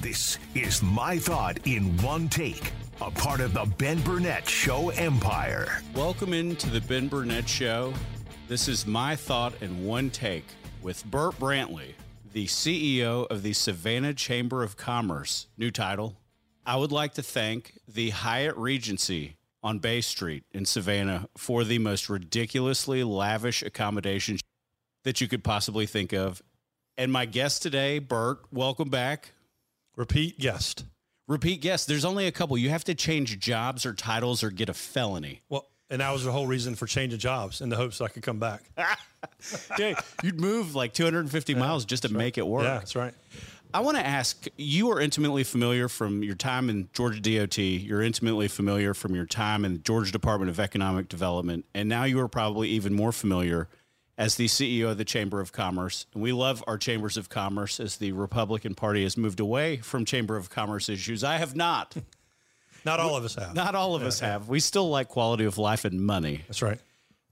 This is My Thought in One Take, a part of the Ben Burnett Show empire. Welcome into the Ben Burnett Show. This is My Thought in One Take with Bert Brantley, the CEO of the Savannah Chamber of Commerce. New title. I would like to thank the Hyatt Regency on Bay Street in Savannah for the most ridiculously lavish accommodations that you could possibly think of. And my guest today, Bert, welcome back. Repeat guest. Repeat guest. There's only a couple. You have to change jobs or titles or get a felony. Well, and that was the whole reason for changing jobs in the hopes I could come back. Dude, you'd move like 250 miles just to make it work. Yeah, that's right. I want to ask you are intimately familiar from your time in Georgia DOT, you're intimately familiar from your time in the Georgia Department of Economic Development, and now you are probably even more familiar as the CEO of the Chamber of Commerce. And we love our chambers of commerce as the Republican Party has moved away from Chamber of Commerce issues. I have not. Not all of us have. Not all of us have. We still like quality of life and money. That's right.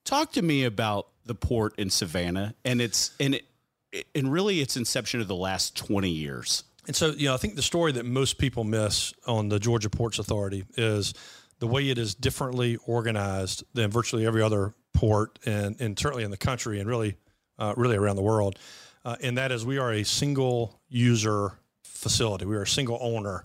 Talk to me about the port in Savannah and it's and it and really its inception of the last 20 years. And so, you know, I think the story that most people miss on the Georgia Ports Authority is the way it is differently organized than virtually every other port, and, and certainly in the country, and really, uh, really around the world. Uh, and that is, we are a single user facility. We are a single owner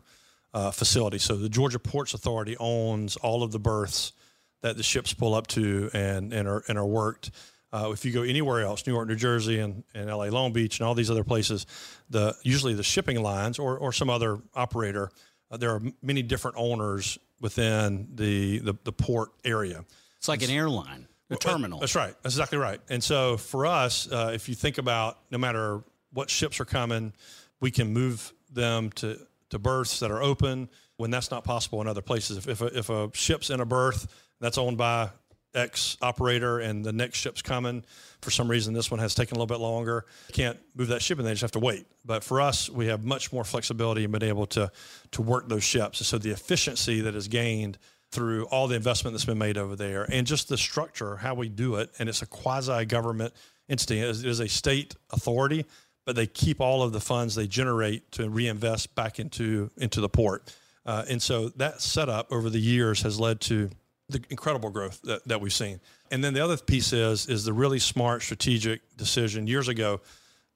uh, facility. So the Georgia Ports Authority owns all of the berths that the ships pull up to and and are and are worked. Uh, if you go anywhere else, New York, New Jersey, and, and LA Long Beach, and all these other places, the usually the shipping lines or, or some other operator, uh, there are many different owners within the, the, the port area. It's like an airline, a terminal. That's right. That's exactly right. And so for us, uh, if you think about no matter what ships are coming, we can move them to, to berths that are open when that's not possible in other places. If, if, a, if a ship's in a berth that's owned by X operator and the next ship's coming. For some reason, this one has taken a little bit longer. Can't move that ship and they just have to wait. But for us, we have much more flexibility and being able to, to work those ships. And so the efficiency that is gained through all the investment that's been made over there and just the structure, how we do it, and it's a quasi government entity, it is, a state authority, but they keep all of the funds they generate to reinvest back into, into the port. Uh, and so that setup over the years has led to the incredible growth that, that we've seen. And then the other piece is is the really smart strategic decision years ago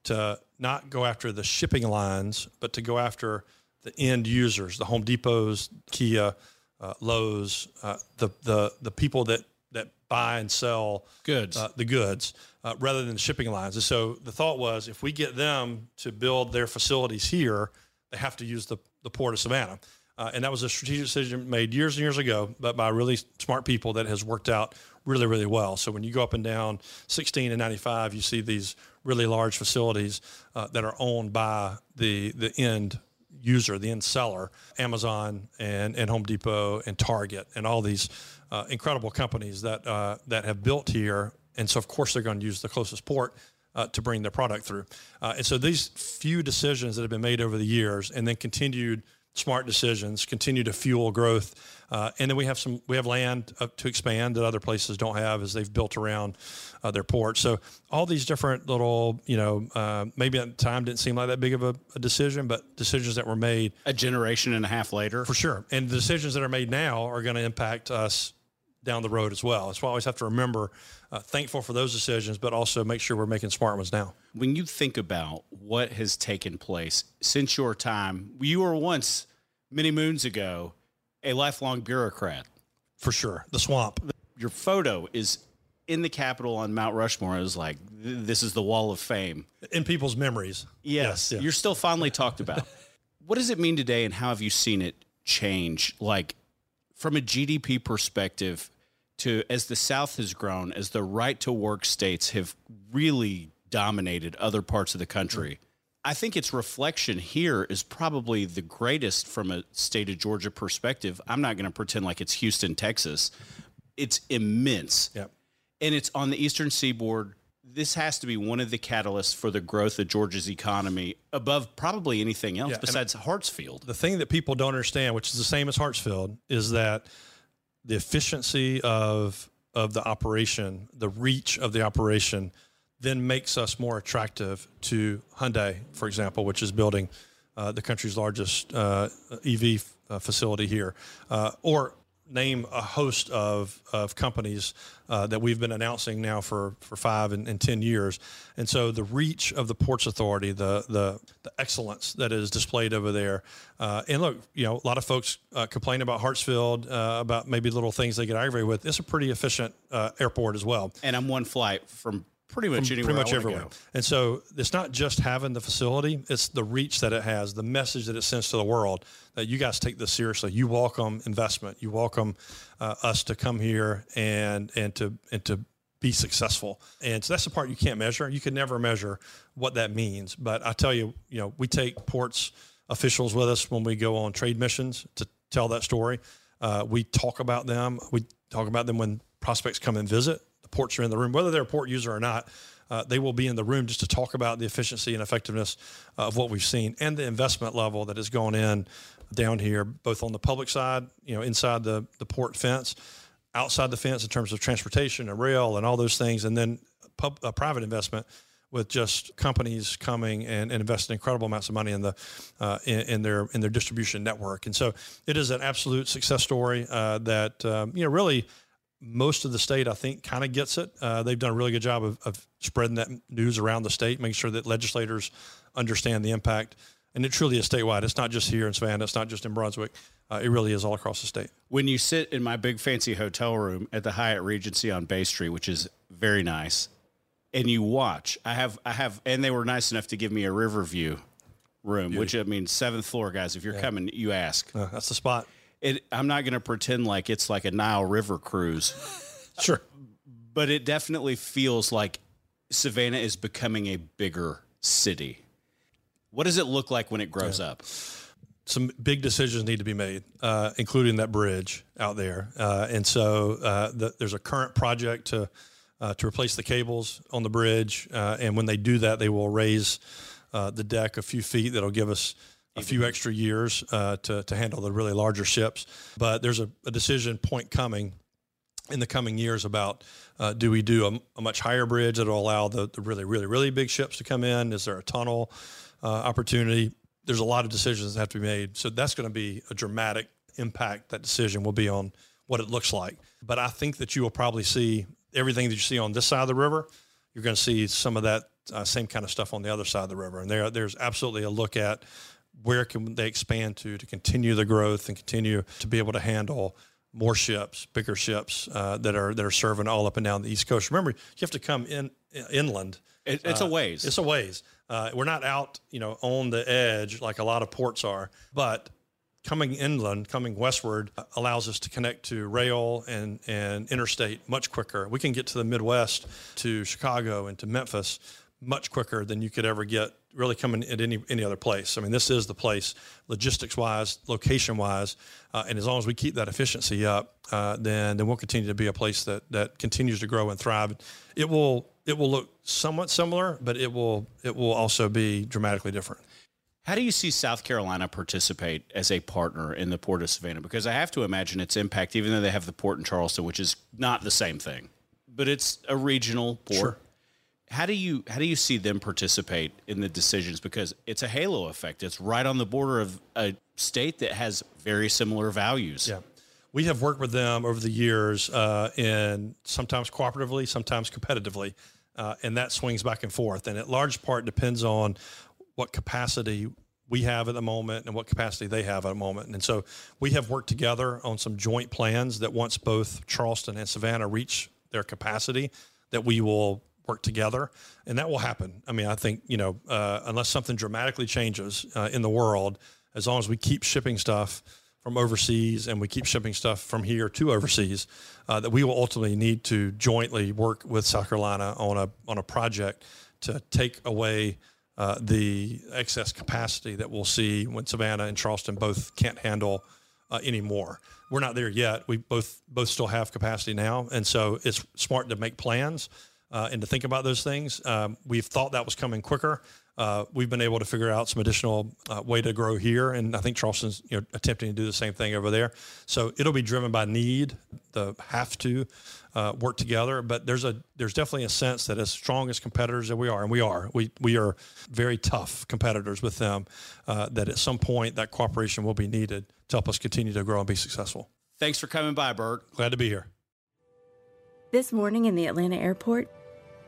to not go after the shipping lines, but to go after the end users, the Home Depots, Kia, uh, Lowe's, uh, the the the people that that buy and sell goods, uh, the goods, uh, rather than the shipping lines. And so the thought was, if we get them to build their facilities here, they have to use the the port of Savannah. Uh, and that was a strategic decision made years and years ago, but by really smart people that has worked out really, really well. So when you go up and down 16 and 95, you see these really large facilities uh, that are owned by the the end user, the end seller, Amazon and, and Home Depot and Target and all these uh, incredible companies that uh, that have built here. And so of course they're going to use the closest port. Uh, to bring their product through. Uh, and so these few decisions that have been made over the years and then continued smart decisions, continue to fuel growth, uh, and then we have some we have land to expand that other places don't have as they've built around uh, their port. So all these different little, you know, uh, maybe at the time didn't seem like that big of a, a, decision, but decisions that were made a generation and a half later, for sure. And the decisions that are made now are going to impact us down the road as well. That's why I always have to remember, uh, thankful for those decisions, but also make sure we're making smart ones now. When you think about what has taken place since your time, you were once many moons ago a lifelong bureaucrat. For sure. The swamp. Your photo is in the Capitol on Mount Rushmore. It was like, this is the wall of fame. In people's memories. Yes. yes You're still fondly talked about. what does it mean today and how have you seen it change? Like from a GDP perspective, to as the South has grown, as the right to work states have really dominated other parts of the country. I think its reflection here is probably the greatest from a state of Georgia perspective. I'm not going to pretend like it's Houston, Texas. It's immense. Yep. And it's on the eastern seaboard. This has to be one of the catalysts for the growth of Georgia's economy above probably anything else Yeah, besides Hartsfield. the thing that people don't understand, which is the same as Hartsfield, is that the efficiency of of the operation, the reach of the operation, then makes us more attractive to Hyundai, for example, which is building uh, the country's largest uh, EV uh, facility here, uh, or name a host of, of companies uh, that we've been announcing now for, for five and, and 10 years. And so the reach of the Ports Authority, the, the, the excellence that is displayed over there. And look, you know, a lot of folks complain about Hartsfield, about maybe little things they get aggravated with. It's a pretty efficient airport as well and I'm one flight from pretty much anywhere. pretty much everywhere. go. And so it's not just having the facility; it's the reach that it has, the message that it sends to the world that you guys take this seriously. You welcome investment. You welcome uh, us to come here and and to and to be successful. And so that's the part you can't measure. You can never measure what that means. But I tell you, you know, we take ports officials with us when we go on trade missions to tell that story. Uh, we talk about them. We talk about them when prospects come and visit. The ports are in the room, whether they're a port user or not. Uh, they will be in the room just to talk about the efficiency and effectiveness of what we've seen and the investment level that has gone in down here, both on the public side, you know, inside the, the port fence, outside the fence in terms of transportation and rail and all those things, and then pub, uh, private investment with just companies coming and, and investing incredible amounts of money in the uh, in, in their in their distribution network. And so it is an absolute success story uh, that um, you know really most of the state I think kind of gets it. Uh, they've done a really good job of, of spreading that news around the state, making sure that legislators understand the impact. And it truly is statewide. It's not just here in Savannah. It's not just in Brunswick. Uh, it really is all across the state. When you sit in my big fancy hotel room at the Hyatt Regency on Bay Street, which is very nice, and you watch, I have, I have, and they were nice enough to give me a river view room, which I mean, seventh floor, guys. If you're coming, you ask. Uh, that's the spot. It, I'm not going to pretend like it's like a Nile River cruise, Sure. but it definitely feels like Savannah is becoming a bigger city. What does it look like when it grows up? some big decisions need to be made, uh, including that bridge out there. Uh, and so uh, the, there's a current project to uh, to replace the cables on the bridge. Uh, and when they do that, they will raise uh, the deck a few feet. That'll give us a few extra years uh, to to handle the really larger ships. But there's a, a decision point coming in the coming years about uh, do we do a, a much higher bridge that will allow the, the really, really, really big ships to come in? Is there a tunnel uh, opportunity? There's a lot of decisions that have to be made. So that's going to be a dramatic impact. That decision will be on what it looks like. But I think that you will probably see everything that you see on this side of the river. You're going to see some of that uh, same kind of stuff on the other side of the river. And there, there's absolutely a look at where can they expand to to continue the growth and continue to be able to handle more ships, bigger ships uh, that are that are serving all up and down the East Coast. Remember, you have to come in inland. It, it's a ways. It's a ways. Uh, we're not out, you know, on the edge like a lot of ports are, but coming inland, coming westward, uh, allows us to connect to rail and, and interstate much quicker. We can get to the Midwest, to Chicago, and to Memphis much quicker than you could ever get really coming at any any other place. I mean, this is the place, logistics wise, location wise, uh, and as long as we keep that efficiency up, uh, then then we'll continue to be a place that that continues to grow and thrive. It will it will look somewhat similar, but it will it will also be dramatically different. How do you see South Carolina participate as a partner in the Port of Savannah? Because I have to imagine its impact, even though they have the port in Charleston, which is not the same thing, but it's a regional port. Sure. How do you how do you see them participate in the decisions? Because it's a halo effect. It's right on the border of a state that has very similar values. Yeah. We have worked with them over the years uh, in sometimes cooperatively, sometimes competitively, uh, and that swings back and forth. And at large part depends on what capacity we have at the moment and what capacity they have at the moment. And so we have worked together on some joint plans that once both Charleston and Savannah reach their capacity, that we will work together, and that will happen. I mean, I think you know, uh, unless something dramatically changes uh, in the world, as long as we keep shipping stuff from overseas and we keep shipping stuff from here to overseas, uh, that we will ultimately need to jointly work with South Carolina on a on a project to take away uh, the excess capacity that we'll see when Savannah and Charleston both can't handle uh, anymore. We're not there yet. We both both still have capacity now, and so it's smart to make plans uh, and to think about those things. Um, we've thought that was coming quicker. Uh, we've been able to figure out some additional uh, way to grow here, and I think Charleston's you know attempting to do the same thing over there. So it'll be driven by need, the have to uh, work together. But there's a there's definitely a sense that as strong as competitors that we are, and we are, we we are very tough competitors with them. Uh, that at some point that cooperation will be needed to help us continue to grow and be successful. Thanks for coming by, Bert. Glad to be here. This morning in the Atlanta airport,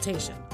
consultation.